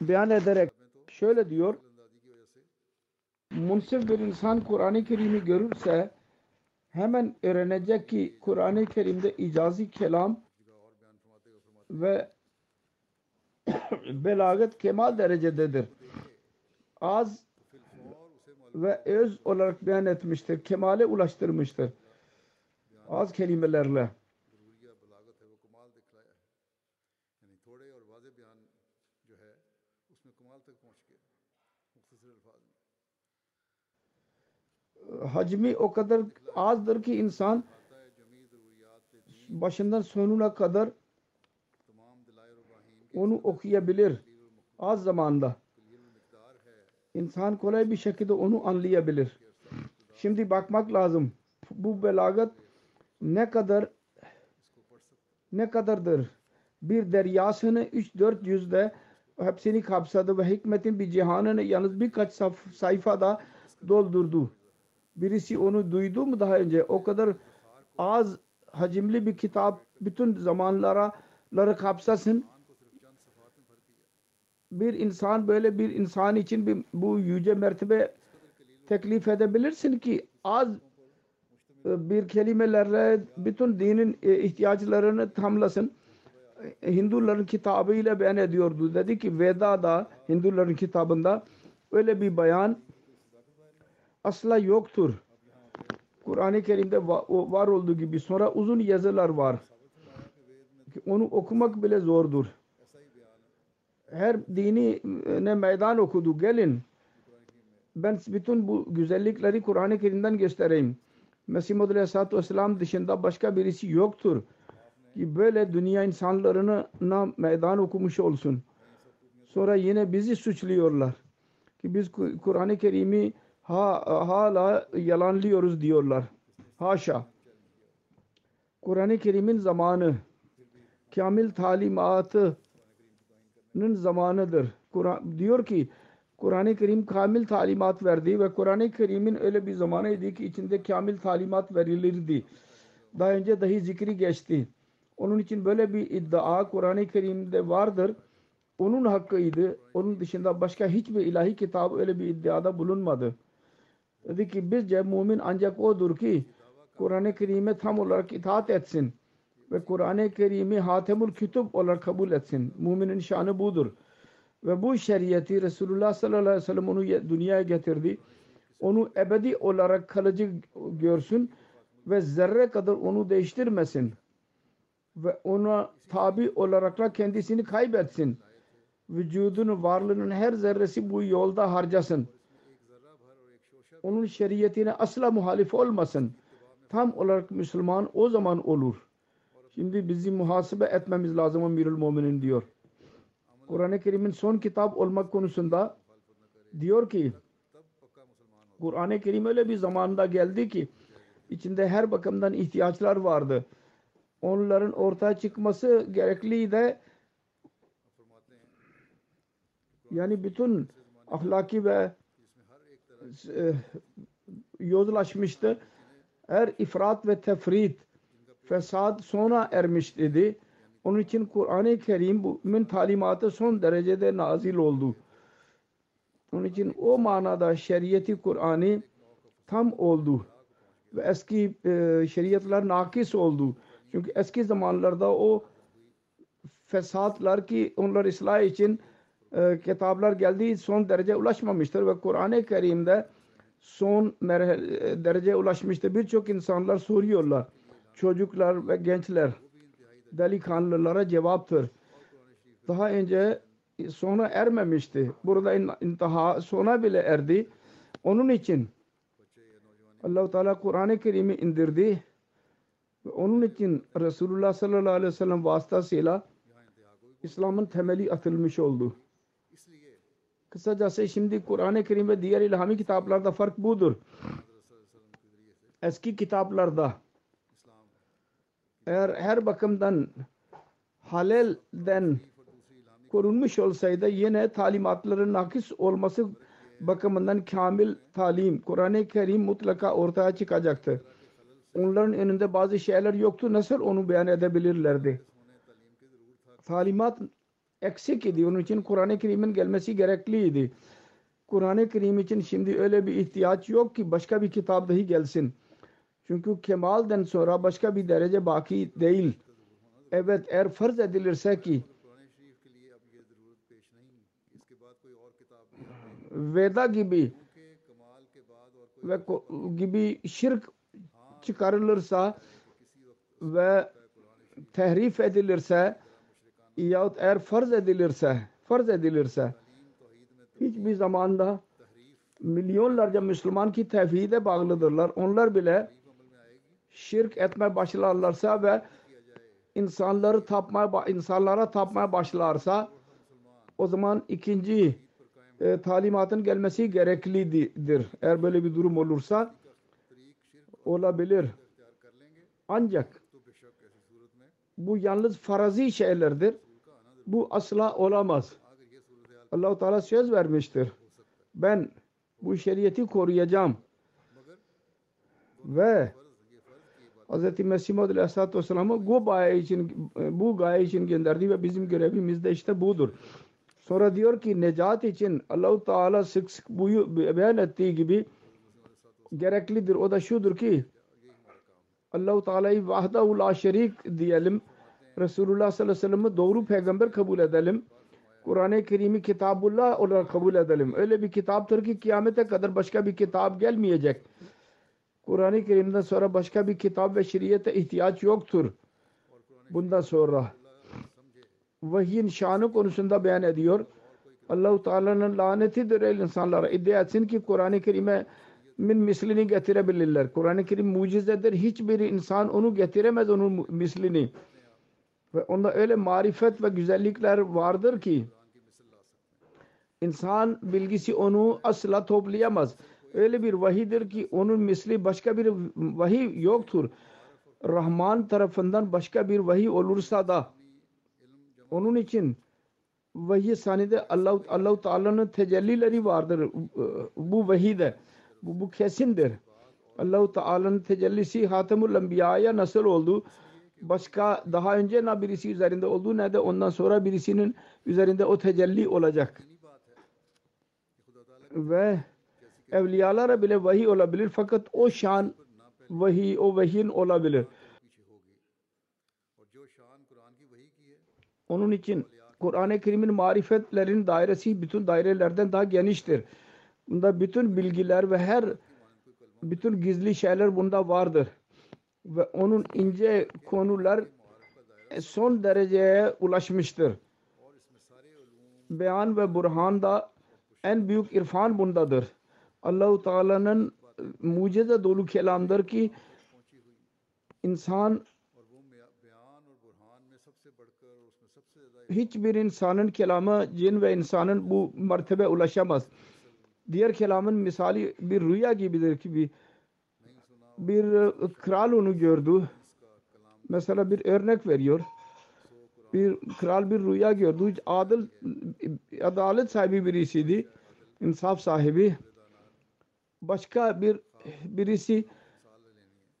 beyan ederek şöyle diyor munsif bir insan Kur'an-ı Kerim'i görürse hemen öğrenecek ki Kur'an-ı Kerim'de icazi kelam ve belagat kemal derecededir. Az ve öz olarak beyan etmiştir. Kemale ulaştırmıştır az kelimelerle hacmi o kadar azdır ki insan başından sonuna kadar onu okuyabilir az zamanda. İnsan kolay bir şekilde onu anlayabilir. Şimdi bakmak lazım. Bu belagat ne kadar ne kadardır? Bir deryasını 3-4 yüzde hepsini kapsadı ve hikmetin bir cihanını yalnız birkaç sayfada doldurdu. Birisi onu duydu mu daha önce? O kadar az hacimli bir kitap bütün zamanlara ları kapsasın. Bir insan böyle bir insan için bir, bu yüce mertebe teklif edebilirsin ki az bir kelimelerle bütün dinin e, ihtiyaçlarını tamlasın. Hinduların kitabıyla beyan ediyordu. Dedi ki Veda'da Hinduların kitabında öyle bir bayan asla yoktur. Kur'an-ı Kerim'de var olduğu gibi sonra uzun yazılar var. Onu okumak bile zordur. Her dini e, ne meydan okudu. Gelin. Ben bütün bu güzellikleri Kur'an-ı Kerim'den göstereyim. Mesih Muhammed Aleyhisselatü Vesselam dışında başka birisi yoktur. Ki böyle dünya insanlarına meydan okumuş olsun. Sonra yine bizi suçluyorlar. ki biz Ku- Kur'an-ı Kerim'i ha, hala yalanlıyoruz diyorlar. Haşa. Kur'an-ı Kerim'in zamanı kamil talimatının zamanıdır. Kur'an diyor ki Kur'an-ı Kerim kamil talimat verdi ve Kur'an-ı Kerim'in öyle bir zamanıydı ki içinde kamil talimat verilirdi. Daha önce dahi zikri geçti. Onun için böyle bir iddia Kur'an-ı Kerim'de vardır. Onun hakkıydı. Onun dışında başka hiçbir ilahi kitabı öyle bir iddiada bulunmadı. Dedi ki bizce mümin ancak odur ki Kur'an-ı Kerim'e tam olarak itaat etsin ve Kur'an-ı Kerim'i Hatemul Kütüb olarak kabul etsin. Müminin şanı budur. Ve bu şeriyeti Resulullah sallallahu aleyhi ve sellem onu dünyaya getirdi. Onu ebedi olarak kalıcı görsün ve zerre kadar onu değiştirmesin. Ve ona tabi olarak da kendisini kaybetsin. Vücudun varlığının her zerresi bu yolda harcasın. Onun şeriyetine asla muhalif olmasın. Tam olarak Müslüman o zaman olur. Şimdi bizim muhasebe etmemiz lazım Emirül Muminin diyor. Kur'an-ı Kerim'in son kitap olmak konusunda diyor ki Kur'an-ı Kerim öyle bir zamanda geldi ki içinde her bakımdan ihtiyaçlar vardı. Onların ortaya çıkması gerekliydi. Yani bütün ahlaki ve e, yozlaşmıştı. Her ifrat ve tefrit fesat sona ermiş dedi. Onun için Kur'an-ı Kerim'in talimatı son derecede nazil oldu. Onun için o manada şeriyeti Kur'an'ı tam oldu. Ve eski e, şeriatlar nakis oldu. Çünkü eski zamanlarda o fesatlar ki onlar ıslah için e, kitaplar geldiği son derece ulaşmamıştır ve Kur'an-ı Kerim'de son merhale, dereceye ulaşmıştır. Birçok insanlar soruyorlar. Çocuklar ve gençler delikanlılara cevaptır. Daha önce sona ermemişti. Burada in- intiha sona bile erdi. Onun için Allah-u Teala Kur'an-ı Kerim'i indirdi. Onun için Resulullah sallallahu aleyhi ve sellem vasıtasıyla İslam'ın temeli atılmış oldu. Kısacası şimdi Kur'an-ı Kerim ve diğer ilhami kitaplarda fark budur. Eski kitaplarda eğer her bakımdan halalden korunmuş olsaydı yine talimatların nakis olması bakımından kamil talim Kur'an-ı Kerim mutlaka ortaya çıkacaktı. Onların önünde bazı şeyler yoktu. Nasıl onu beyan edebilirlerdi? Talimat eksik idi. Onun için Kur'an-ı Kerim'in gelmesi gerekliydi. Kur'an-ı Kerim için şimdi öyle bir ihtiyaç yok ki başka bir kitap dahi gelsin. Çünkü kemalden sonra başka bir derece baki değil. Evet eğer farz edilirse ki Veda gibi ve gibi şirk çıkarılırsa ve tehrif edilirse yahut eğer farz edilirse farz edilirse hiçbir zamanda milyonlarca Müslüman ki tevhide bağlıdırlar. Onlar bile şirk etmeye başlarlarsa ve insanları tapmaya insanlara tapmaya başlarsa o zaman ikinci e, talimatın gelmesi gereklidir. Eğer böyle bir durum olursa olabilir. Ancak bu yalnız farazi şeylerdir. Bu asla olamaz. Allah-u Teala söz vermiştir. Ben bu şeriyeti koruyacağım. Ve Hz. Mesih Maud Aleyhisselatü Vesselam'ı bu gaye için, bu gaye için gönderdi ve bizim görevimiz de işte budur. Sonra diyor ki necat için Allah-u Teala sık sık buyu beyan ettiği gibi gereklidir. O da şudur ki Allah-u Teala'yı vahdahu la şerik diyelim. Resulullah sallallahu aleyhi ve sellem'i doğru peygamber kabul edelim. Kur'an-ı Kerim'i kitabullah olarak kabul edelim. Öyle bir kitaptır ki kıyamete kadar başka bir kitap gelmeyecek. Kur'an-ı Kerim'den sonra başka bir kitap ve şeriyete ihtiyaç yoktur. Bundan sonra vahyin şanı konusunda beyan ediyor. Allah-u Teala'nın lanetidir el insanlara. İddia etsin ki Kur'an-ı Kerim'e min mislini getirebilirler. Kur'an-ı Kerim mucizedir. Hiçbir insan onu getiremez onun mislini. Ve onda öyle marifet ve güzellikler vardır ki İnsan bilgisi onu asla toplayamaz. Öyle bir vahidir ki onun misli başka bir vahiy yoktur. Rahman tarafından başka bir vahiy olursa da onun için vahiy sanide Allah Allah Teala'nın tecellileri vardır bu vahide. Bu, bu kesindir. Allah Teala'nın tecellisi Hatemul Enbiya'ya nasıl oldu? Başka daha önce ne birisi üzerinde oldu ne de ondan sonra birisinin üzerinde o tecelli olacak. Ve evliyalara bile vahiy olabilir fakat o şan vahiy, o vahyin olabilir. Onun için Kur'an-ı Kerim'in marifetlerin dairesi bütün dairelerden daha geniştir. Bunda bütün bilgiler ve her bütün gizli şeyler bunda vardır. Ve onun ince konular son dereceye ulaşmıştır. Beyan ve burhan da en büyük irfan bundadır. Allahu Teala'nın e, mucize dolu kelamdır ki insan hiçbir insanın kelamı cin ve insanın bu mertebe ulaşamaz. Diğer kelamın misali bir rüya gibidir ki bir, bir e, kral onu gördü. Mesela bir örnek veriyor. Bir kral bir rüya gördü. Adil, e, adalet sahibi birisiydi. insaf sahibi başka bir birisi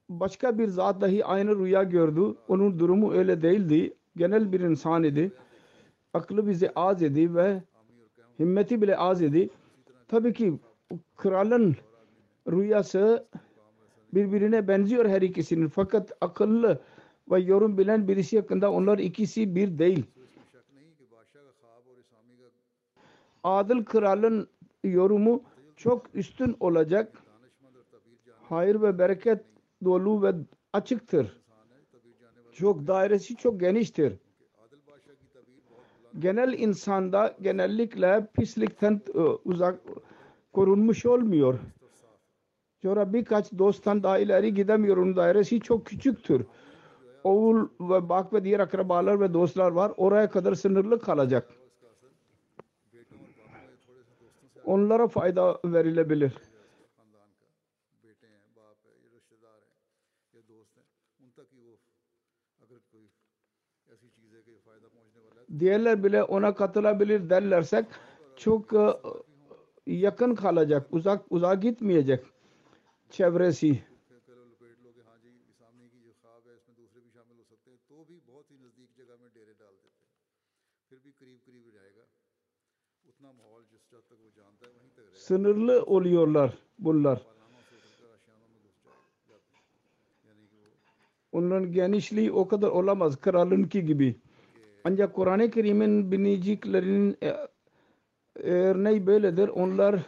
başka bir zat dahi aynı rüya gördü. Onun durumu öyle değildi. Genel bir insan idi. Aklı bize az idi ve himmeti bile az idi. Tabii ki kralın rüyası birbirine benziyor her ikisinin. Fakat akıllı ve yorum bilen birisi hakkında onlar ikisi bir değil. Adıl kralın yorumu çok üstün olacak. Hayır ve bereket dolu ve açıktır. Çok dairesi çok geniştir. Genel insanda genellikle pislikten e, uzak korunmuş olmuyor. Sonra birkaç dosttan daha ileri gidemiyor. Onun dairesi çok küçüktür. Oğul ve bak ve diğer akrabalar ve dostlar var. Oraya kadar sınırlı kalacak onlara fayda verilebilir. Diğerler bile ona katılabilir derlersek çok e, yakın kalacak, uzak uzağa gitmeyecek çevresi. Sınırlı oluyorlar bunlar. Onların genişliği o kadar olamaz kralınki gibi. Ancak Kur'an-ı Kerim'in biniciklerinin e, örneği böyledir. Onlar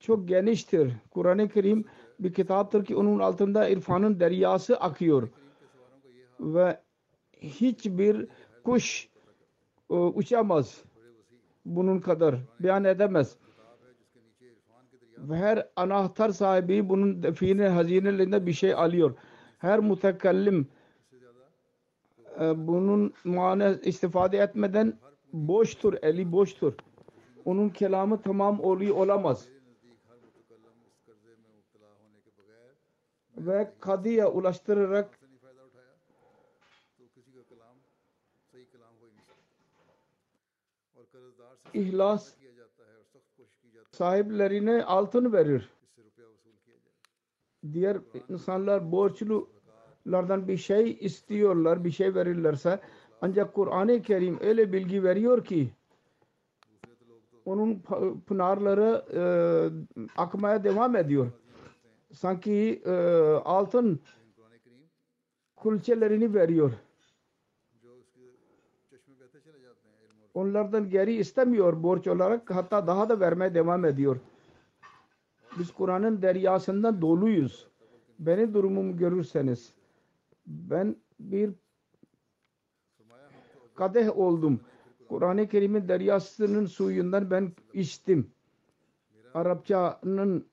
çok geniştir. Kur'an-ı Kerim bir kitaptır ki onun altında irfanın deryası akıyor. Ve hiçbir kuş e, uçamaz bunun kadar beyan edemez. Ve her anahtar sahibi bunun fiilin hazinelerinde bir şey alıyor. Her mutekellim e, bunun mana istifade etmeden boştur, eli boştur. Onun kelamı tamam oluyor olamaz. Ve kadıya ulaştırarak ihlas sahiplerine altın verir. Diğer insanlar borçlulardan bir şey istiyorlar, bir şey verirlerse ancak Kur'an-ı Kerim öyle bilgi veriyor ki onun pınarları e, akmaya devam ediyor. Sanki e, altın kulçelerini veriyor. Onlardan geri istemiyor borç olarak hatta daha da vermeye devam ediyor. Biz Kur'an'ın deryasından doluyuz. Beni durumumu görürseniz ben bir kadeh oldum. Kur'an-ı Kerim'in deryasının suyundan ben içtim. Arapçanın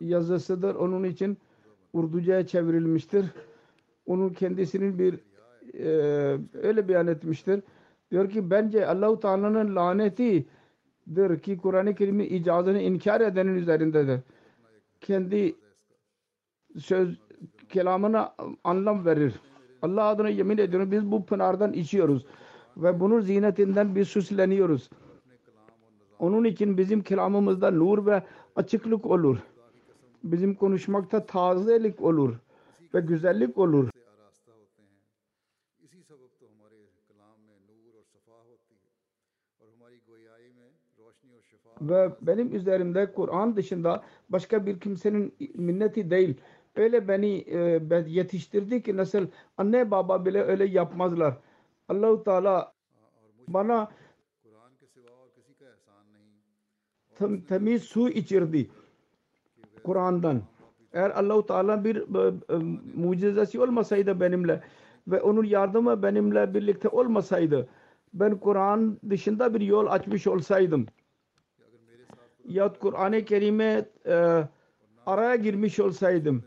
yazısıdır. Onun için Urduca'ya çevrilmiştir. Onun kendisinin bir e, öyle beyan etmiştir. Diyor ki bence Allahu Teala'nın laneti üzerindedir ki Kur'an-ı Kerim'in icazını inkar edenin üzerindedir. Kendi söz kelamına anlam verir. Allah adına yemin ediyorum biz bu pınardan içiyoruz ve bunun zinetinden biz süsleniyoruz. Onun için bizim kelamımızda nur ve açıklık olur. Bizim konuşmakta tazelik olur ve güzellik olur. ve benim üzerimde Kur'an dışında başka bir kimsenin minneti değil. Öyle beni e, yetiştirdi ki nasıl anne baba bile öyle yapmazlar. Allahu Teala bana tem, temiz su içirdi Kur'an'dan. Eğer Allahu Teala bir e, e, mucizesi olmasaydı benimle ve onun yardımı benimle birlikte olmasaydı ben Kur'an dışında bir yol açmış olsaydım yahut Kur'an-ı Kerim'e e, araya girmiş olsaydım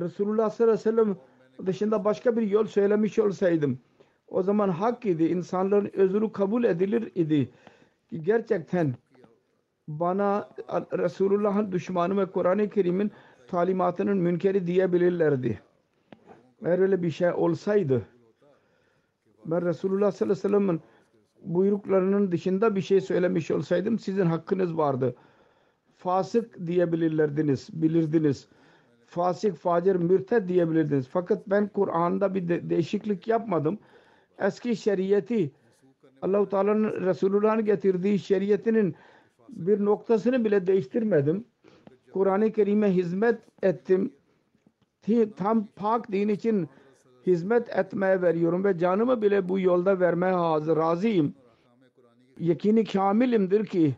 Resulullah sallallahu aleyhi ve sellem dışında başka bir yol söylemiş olsaydım o zaman hak idi. insanların özrü kabul edilir idi. Ki gerçekten bana Resulullah'ın düşmanı ve Kur'an-ı Kerim'in talimatının münkeri diyebilirlerdi. Eğer öyle bir şey olsaydı ben Resulullah sallallahu aleyhi ve sellem'in buyruklarının dışında bir şey söylemiş olsaydım sizin hakkınız vardı. Fasık diyebilirdiniz, bilirdiniz. Fasık, facir, mürted diyebilirdiniz. Fakat ben Kur'an'da bir de- değişiklik yapmadım. Eski şeriyeti Allah-u Teala'nın Resulullah'ın getirdiği şeriyetinin bir noktasını bile değiştirmedim. Kur'an-ı Kerim'e hizmet ettim. Ti- Tam pak din için hizmet etmeye veriyorum ve canımı bile bu yolda vermeye hazır, razıyım. Yakini kamilimdir ki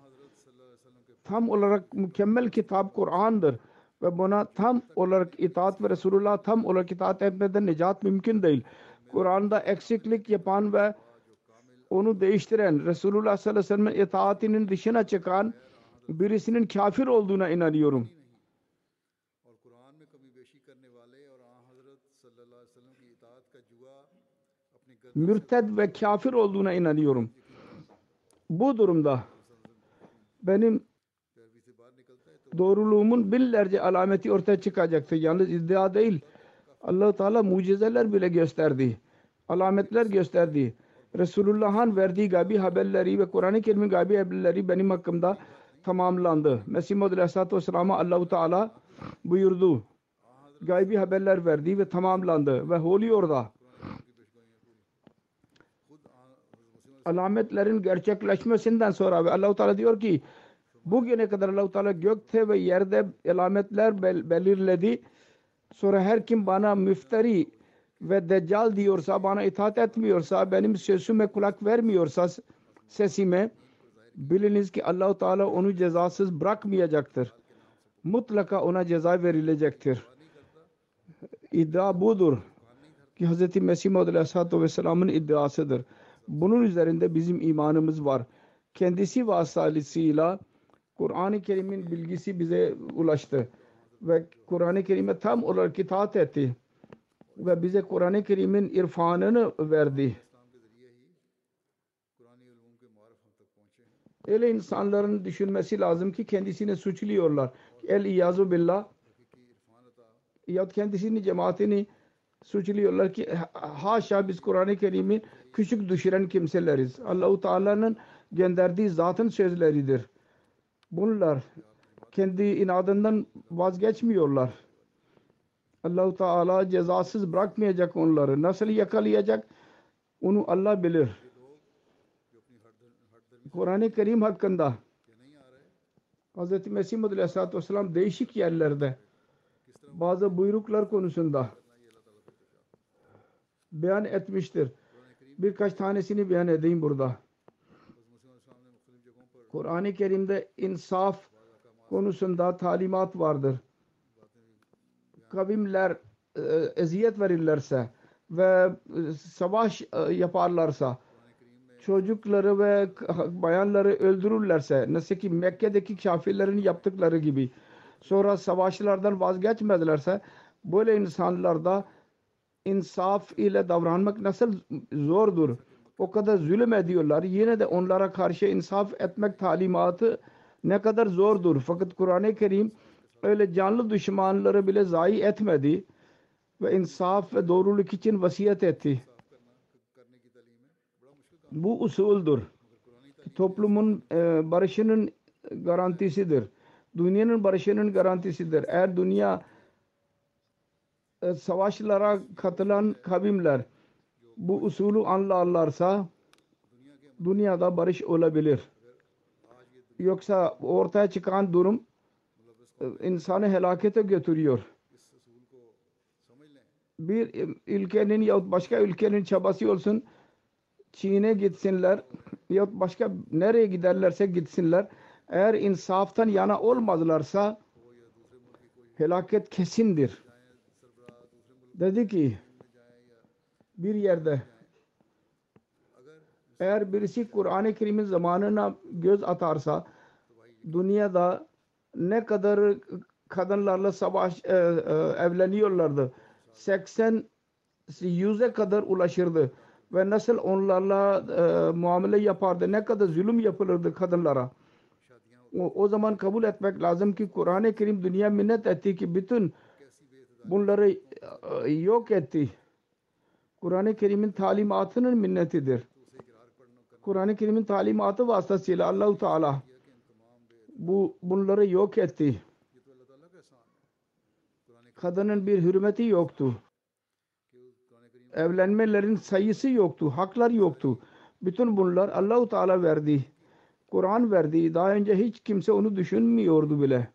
tam olarak mükemmel kitap Kur'an'dır ve buna tam olarak itaat ve Resulullah tam olarak itaat etmeden nicat mümkün değil. Kur'an'da eksiklik yapan ve onu değiştiren Resulullah sallallahu aleyhi ve sellem'in itaatinin dışına çıkan birisinin kafir olduğuna inanıyorum. mürted ve kafir olduğuna inanıyorum. Bu durumda benim doğruluğumun binlerce alameti ortaya çıkacaktı. Yalnız iddia değil. allah Teala mucizeler bile gösterdi. Alametler gösterdi. Resulullah'ın verdiği gabi haberleri ve Kur'an-ı Kerim'in gabi haberleri benim hakkımda tamamlandı. Mesih Muhammed Aleyhisselatü Vesselam'a allah Teala buyurdu. Gaybi haberler verdi ve tamamlandı ve oluyor da. Alametlerin gerçekleşmesinden sonra ve Allah-u Teala diyor ki bugüne kadar Allah-u Teala gökte ve yerde alametler bel- belirledi. Sonra her kim bana müfteri ve deccal diyorsa, bana itaat etmiyorsa, benim sözüme kulak vermiyorsa sesime biliniz ki Allah-u Teala onu cezasız bırakmayacaktır. Mutlaka ona ceza verilecektir. İddia budur ki Hz. Mesih Maud Aleyhisselatü Vesselam'ın iddiasıdır. Bunun üzerinde bizim imanımız var. Kendisi vasıtasıyla Kur'an-ı Kerim'in bilgisi bize ulaştı. Ve Kur'an-ı Kerim'e tam olarak itaat etti. Ve bize Kur'an-ı Kerim'in irfanını verdi. Öyle insanların düşünmesi lazım ki kendisini suçluyorlar. El iyazu billah ya kendisini cemaatini suçluyorlar ki haşa biz Kur'an-ı Kerim'in küçük düşüren kimseleriz. Allahu Teala'nın gönderdiği zatın sözleridir. Bunlar kendi inadından vazgeçmiyorlar. Allahu Teala cezasız bırakmayacak onları. Nasıl yakalayacak? Onu Allah bilir. Kur'an-ı Kerim hakkında Hz. Mesih Muhammed Aleyhisselatü Vesselam değişik yerlerde bazı buyruklar konusunda beyan etmiştir. Birkaç tanesini beyan edeyim burada. Kur'an-ı Kerim'de insaf konusunda talimat vardır. Kavimler e, eziyet verirlerse ve e, savaş e, yaparlarsa çocukları ve bayanları öldürürlerse nasıl ki Mekke'deki kafirlerin yaptıkları gibi sonra savaşlardan vazgeçmedilerse böyle insanlarda insaf ile davranmak nasıl zordur. O kadar zulüm ediyorlar. Yine de onlara karşı insaf etmek talimatı ne kadar zordur. Fakat Kur'an-ı Kerim öyle canlı düşmanları bile zayi etmedi ve insaf ve doğruluk için vasiyet etti. Bu usuldür. Toplumun e, barışının garantisidir. Dünyanın barışının garantisidir. Eğer dünya e, savaşlara katılan kavimler bu usulü anlarlarsa dünyada barış olabilir. Yoksa ortaya çıkan durum e, insanı helakete götürüyor. Bir ülkenin yahut başka ülkenin çabası olsun Çin'e gitsinler yahut başka nereye giderlerse gitsinler. Eğer insaftan yana olmadılarsa helaket kesindir. Dedi ki bir yerde eğer birisi Kur'an-ı Kerim'in zamanına göz atarsa dünyada ne kadar kadınlarla savaş e, e, evleniyorlardı. 80 yüze kadar ulaşırdı ve nasıl onlarla e, muamele yapardı, ne kadar zulüm yapılırdı kadınlara. O, o zaman kabul etmek lazım ki Kur'an-ı Kerim dünya minnet etti ki bütün bunları e, yok etti. Kur'an-ı Kerim'in talimatının minnetidir. Kur'an-ı Kerim'in talimatı vasıtasıyla Allahu Teala bu bunları yok etti. Kadının bir hürmeti yoktu. Evlenmelerin sayısı yoktu, haklar yoktu. Bütün bunlar Allahu Teala verdi. Kur'an verdi. Daha önce hiç kimse onu düşünmüyordu bile.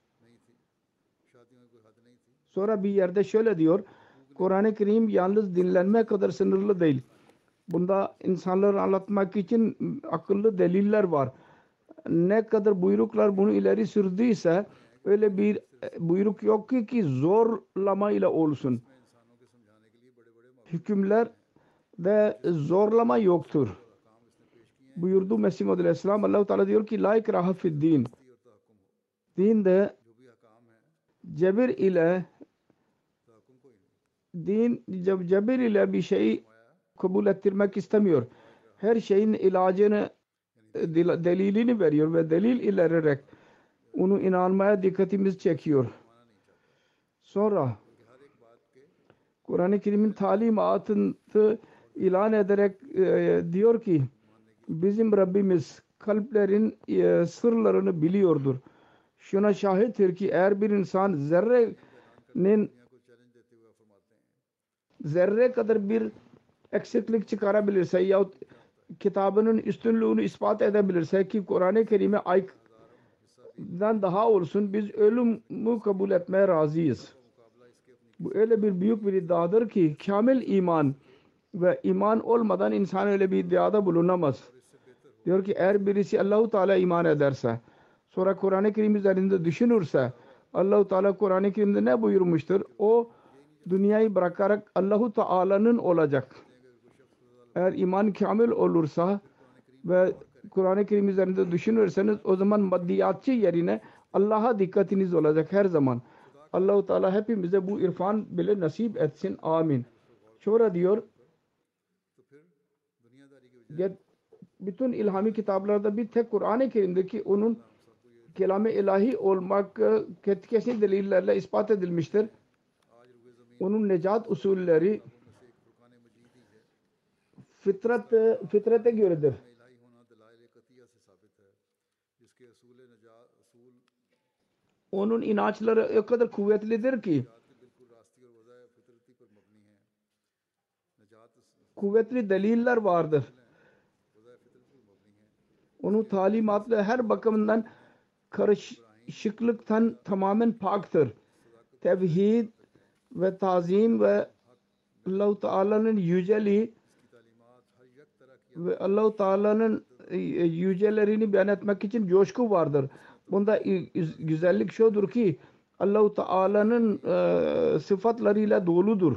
Sonra bir yerde şöyle diyor. Kur'an-ı Kerim yalnız dinlenme kadar sınırlı değil. Bunda insanları anlatmak için akıllı deliller var. Ne kadar buyruklar bunu ileri sürdüyse öyle bir e, buyruk yok ki ki zorlama ile olsun. Hükümler de zorlama yoktur. Buyurdu Mesih Muhammed Aleyhisselam Allah-u Teala diyor ki la ikraha fid din. Dinde cebir ile din cebir ile bir şeyi kabul ettirmek istemiyor. Her şeyin ilacını delilini veriyor ve delil ilererek onu inanmaya dikkatimiz çekiyor. Sonra Kur'an-ı Kerim'in talimatını ilan ederek e, diyor ki bizim Rabbimiz kalplerin e, sırlarını biliyordur. Şuna şahittir ki eğer bir insan zerrenin zerre kadar bir eksiklik çıkarabilirse yahut kitabının üstünlüğünü ispat edebilirse ki Kur'an-ı Kerim'e aydan daha olsun biz ölümü kabul etmeye razıyız. Bu öyle bir büyük bir iddiadır ki kamil iman ve iman olmadan insan öyle bir iddiada bulunamaz. Diyor ki eğer birisi Allahu Teala iman ederse sonra Kur'an-ı Kerim üzerinde düşünürse Allahu Teala Kur'an-ı Kerim'de ne buyurmuştur? O dünyayı bırakarak Allahu Teala'nın olacak. Eğer iman kamil olursa ve Kur'an-ı Kerim üzerinde düşünürseniz o zaman maddiyatçı yerine Allah'a dikkatiniz olacak her zaman. Allahu Teala hepimize bu irfan bile nasip etsin. Amin. Şora diyor bütün ilhami kitaplarda bir tek Kur'an-ı Kerim'deki onun kelam-ı ilahi olmak e, kesin delillerle ispat edilmiştir onun necat usulleri fitrat fitrate göredir. Onun inançları o kadar kuvvetlidir ki kuvvetli deliller vardır. Onun talimatları her bakımından karışıklıktan tamamen paktır. Tevhid ve tazim ve Allah-u Teala'nın yüceliği ve Allah-u Teala'nın e, e, yücelerini beyan etmek için coşku vardır. Bunda güzellik şudur ki Allah-u Teala'nın e, sıfatlarıyla doludur.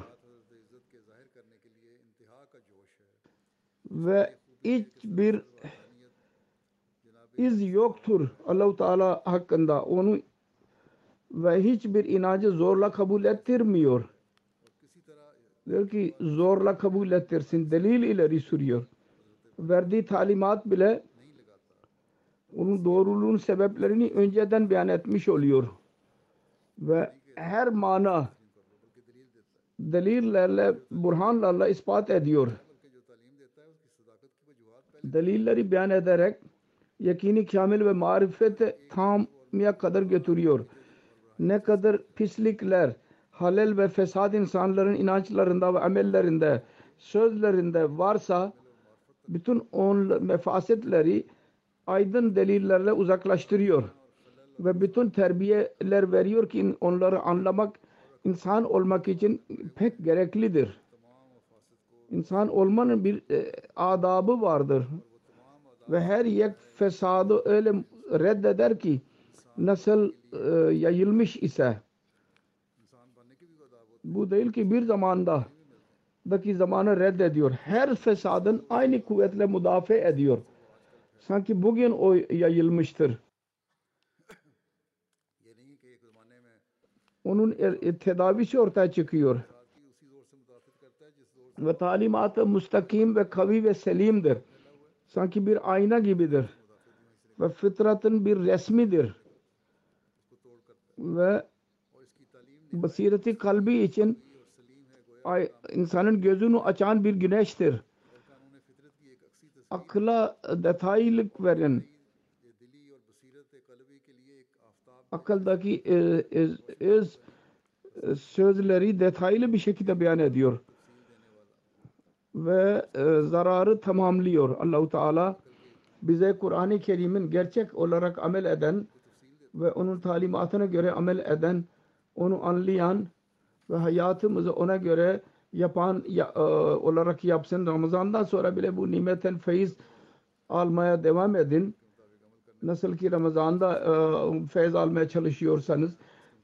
Ve hiçbir iz yoktur Allah-u Teala hakkında. Onu ve hiçbir inancı zorla kabul ettirmiyor. Diyor ki zorla kabul ettirsin. Delil ileri sürüyor. Verdiği talimat bile onun doğruluğun sebeplerini önceden beyan etmiş oluyor. Ve her mana delillerle, burhanlarla ispat ediyor. Delilleri beyan ederek yakini kamil ve marifet tamya kadar götürüyor. Ne kadar pislikler, halel ve fesad insanların inançlarında ve amellerinde, sözlerinde varsa bütün on mefasetleri aydın delillerle uzaklaştırıyor ve bütün terbiyeler veriyor ki onları anlamak insan olmak için pek gereklidir. İnsan olmanın bir e, adabı vardır ve her yek fesadı öyle reddeder ki nasıl e, yayılmış ise bu değil ki bir zamanda daki zamanı reddediyor. Her fesadın aynı kuvvetle müdafe ediyor. Sanki bugün o yayılmıştır. Onun er, e, tedavisi ortaya çıkıyor. Ve talimatı müstakim ve kavi ve selimdir. Sanki bir ayna gibidir. Ve fıtratın bir resmidir ve basireti kalbi için insanın gözünü açan bir güneştir. Akla detaylık verin. Akıldaki e, e, iz, iz, e, sözleri detaylı bir şekilde beyan ediyor. Ve zararı tamamlıyor. Allahu Teala bize Kur'an-ı Kerim'in gerçek olarak amel eden ve onun talimatına göre amel eden, onu anlayan ve hayatımızı ona göre yapan ya- e, olarak yapsın. Ramazan'dan sonra bile bu nimetten feyiz almaya devam edin. Nasıl ki Ramazan'da e, feyz almaya çalışıyorsanız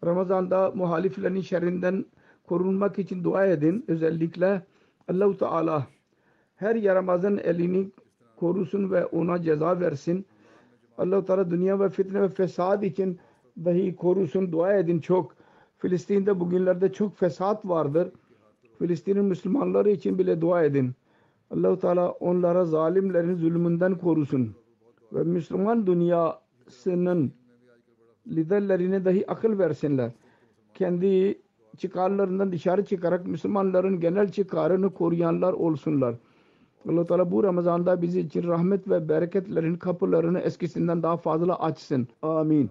Ramazan'da muhaliflerin şerrinden korunmak için dua edin. Özellikle Allahu Teala her yaramazın elini korusun ve ona ceza versin. Allah Teala dünya ve fitne ve fesad için dahi korusun. Dua edin çok. Filistin'de bugünlerde çok fesat vardır. Filistin'in Müslümanları için bile dua edin. Allah Teala onlara zalimlerin zulmünden korusun ve Müslüman dünyasının liderlerine dahi akıl versinler. Kendi çıkarlarından dışarı çıkarak Müslümanların genel çıkarını koruyanlar olsunlar. Allah Teala bu Ramazan'da bizi için rahmet ve bereketlerin kapılarını eskisinden daha fazla açsın. Amin.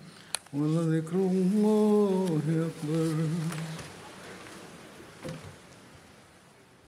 ولذكر الله أكبر